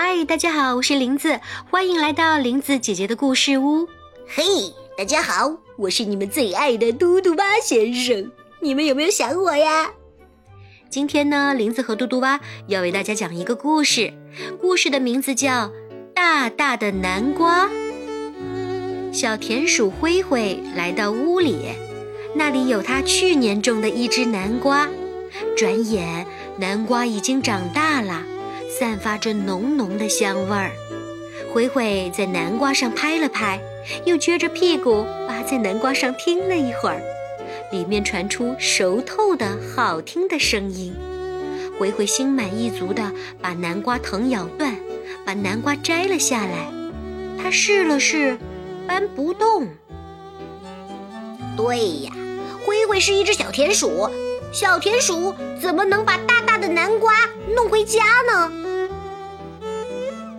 嗨，大家好，我是林子，欢迎来到林子姐姐的故事屋。嘿，大家好，我是你们最爱的嘟嘟蛙先生，你们有没有想我呀？今天呢，林子和嘟嘟蛙要为大家讲一个故事，故事的名字叫《大大的南瓜》。小田鼠灰灰来到屋里，那里有他去年种的一只南瓜。转眼，南瓜已经长大了，散发着浓浓的香味儿。灰灰在南瓜上拍了拍，又撅着屁股扒在南瓜上听了一会儿，里面传出熟透的好听的声音。灰灰心满意足地把南瓜藤咬断，把南瓜摘了下来。他试了试，搬不动。对呀，灰灰是一只小田鼠。小田鼠怎么能把大大的南瓜弄回家呢？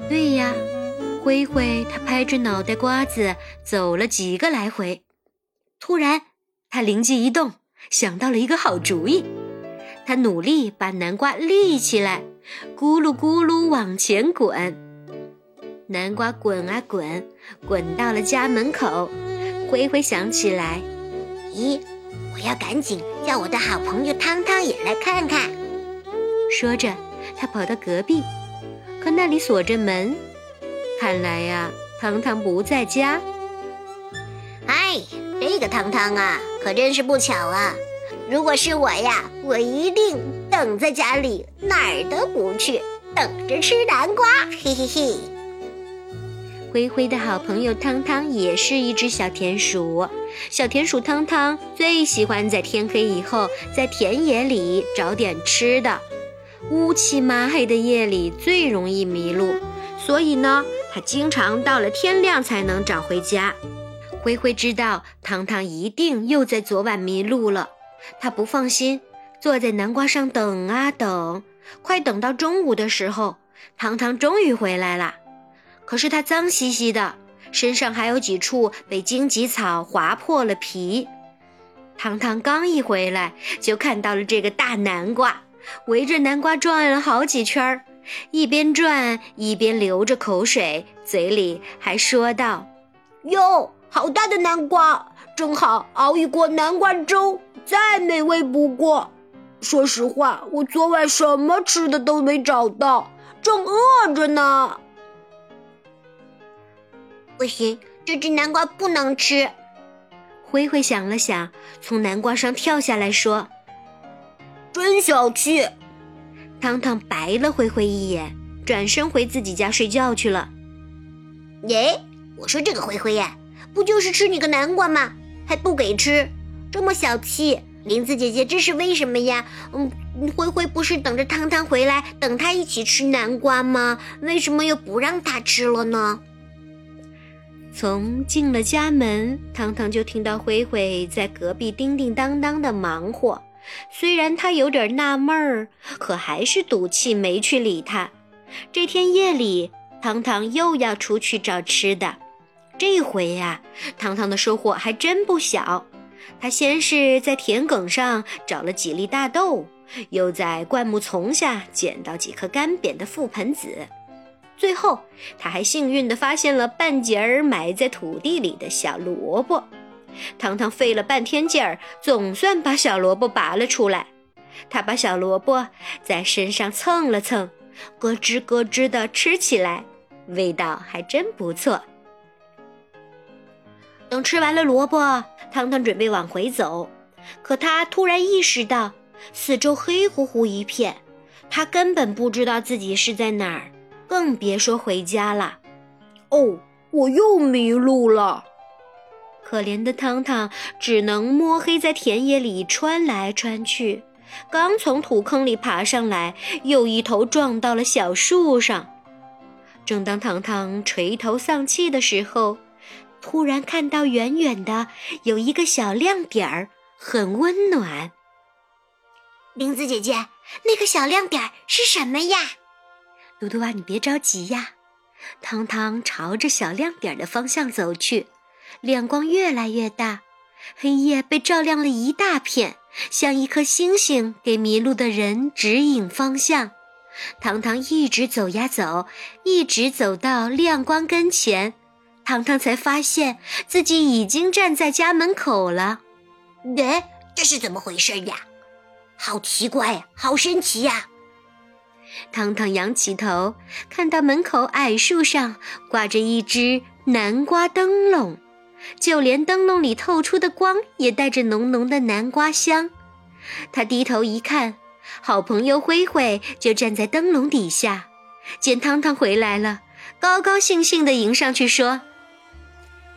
对呀，灰灰他拍着脑袋瓜子走了几个来回，突然他灵机一动，想到了一个好主意。他努力把南瓜立起来，咕噜咕噜往前滚。南瓜滚啊滚，滚到了家门口。灰灰想起来，咦？我要赶紧叫我的好朋友汤汤也来看看。说着，他跑到隔壁，可那里锁着门。看来呀，汤汤不在家。哎，这个汤汤啊，可真是不巧啊！如果是我呀，我一定等在家里，哪儿都不去，等着吃南瓜。嘿嘿嘿。灰灰的好朋友汤汤也是一只小田鼠。小田鼠汤汤最喜欢在天黑以后在田野里找点吃的。乌漆麻黑的夜里最容易迷路，所以呢，它经常到了天亮才能找回家。灰灰知道糖糖一定又在昨晚迷路了，他不放心，坐在南瓜上等啊等。快等到中午的时候，糖糖终于回来了。可是他脏兮兮的。身上还有几处被荆棘草划破了皮。糖糖刚一回来，就看到了这个大南瓜，围着南瓜转了好几圈儿，一边转一边流着口水，嘴里还说道：“哟，好大的南瓜，正好熬一锅南瓜粥，再美味不过。说实话，我昨晚什么吃的都没找到，正饿着呢。”不行，这只南瓜不能吃。灰灰想了想，从南瓜上跳下来说：“真小气！”汤汤白了灰灰一眼，转身回自己家睡觉去了。耶，我说这个灰灰呀，不就是吃你个南瓜吗？还不给吃，这么小气！林子姐姐，这是为什么呀？嗯，灰灰不是等着汤汤回来，等他一起吃南瓜吗？为什么又不让他吃了呢？从进了家门，汤汤就听到灰灰在隔壁叮叮当当的忙活。虽然他有点纳闷儿，可还是赌气没去理他。这天夜里，汤汤又要出去找吃的。这回呀，汤汤的收获还真不小。他先是在田埂上找了几粒大豆，又在灌木丛下捡到几颗干瘪的覆盆子。最后，他还幸运地发现了半截儿埋在土地里的小萝卜。糖糖费了半天劲儿，总算把小萝卜拔了出来。他把小萝卜在身上蹭了蹭，咯吱咯吱地吃起来，味道还真不错。等吃完了萝卜，糖糖准备往回走，可他突然意识到四周黑乎乎一片，他根本不知道自己是在哪儿。更别说回家了。哦，我又迷路了。可怜的汤汤只能摸黑在田野里穿来穿去。刚从土坑里爬上来，又一头撞到了小树上。正当糖糖垂头丧气的时候，突然看到远远的有一个小亮点儿，很温暖。玲子姐姐，那个小亮点儿是什么呀？嘟嘟蛙，你别着急呀。汤汤朝着小亮点的方向走去，亮光越来越大，黑夜被照亮了一大片，像一颗星星给迷路的人指引方向。糖糖一直走呀走，一直走到亮光跟前，糖糖才发现自己已经站在家门口了。哎，这是怎么回事呀？好奇怪，好神奇呀！糖糖仰起头，看到门口矮树上挂着一只南瓜灯笼，就连灯笼里透出的光也带着浓浓的南瓜香。他低头一看，好朋友灰灰就站在灯笼底下，见汤汤回来了，高高兴兴地迎上去说：“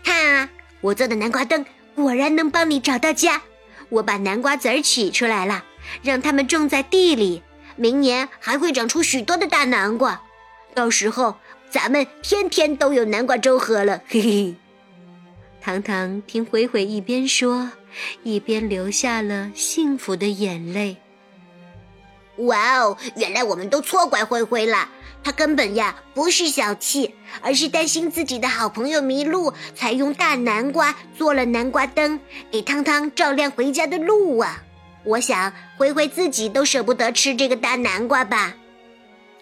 看啊，我做的南瓜灯果然能帮你找到家。我把南瓜籽儿取出来了，让它们种在地里。”明年还会长出许多的大南瓜，到时候咱们天天都有南瓜粥喝了。嘿嘿，糖糖听灰灰一边说，一边流下了幸福的眼泪。哇哦，原来我们都错怪灰灰了，他根本呀不是小气，而是担心自己的好朋友迷路，才用大南瓜做了南瓜灯，给汤汤照亮回家的路啊。我想，灰灰自己都舍不得吃这个大南瓜吧？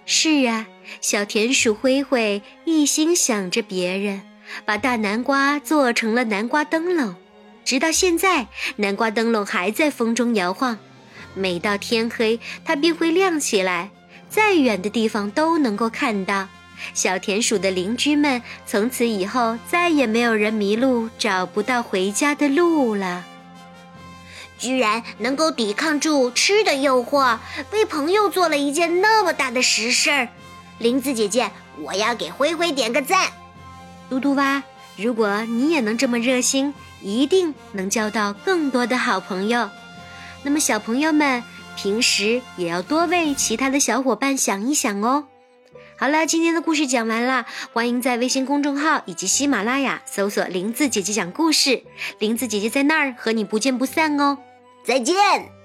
是啊，小田鼠灰灰一心想着别人，把大南瓜做成了南瓜灯笼。直到现在，南瓜灯笼还在风中摇晃。每到天黑，它便会亮起来，再远的地方都能够看到。小田鼠的邻居们从此以后再也没有人迷路，找不到回家的路了。居然能够抵抗住吃的诱惑，为朋友做了一件那么大的实事儿，林子姐姐，我要给灰灰点个赞。嘟嘟蛙，如果你也能这么热心，一定能交到更多的好朋友。那么小朋友们平时也要多为其他的小伙伴想一想哦。好了，今天的故事讲完了，欢迎在微信公众号以及喜马拉雅搜索“林子姐姐讲故事”，林子姐姐在那儿和你不见不散哦。再见。